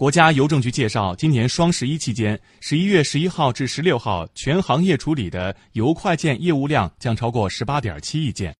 国家邮政局介绍今年双十一期间十一月十一号至十六号全行业处理的邮快件业务量将超过十八点七亿件。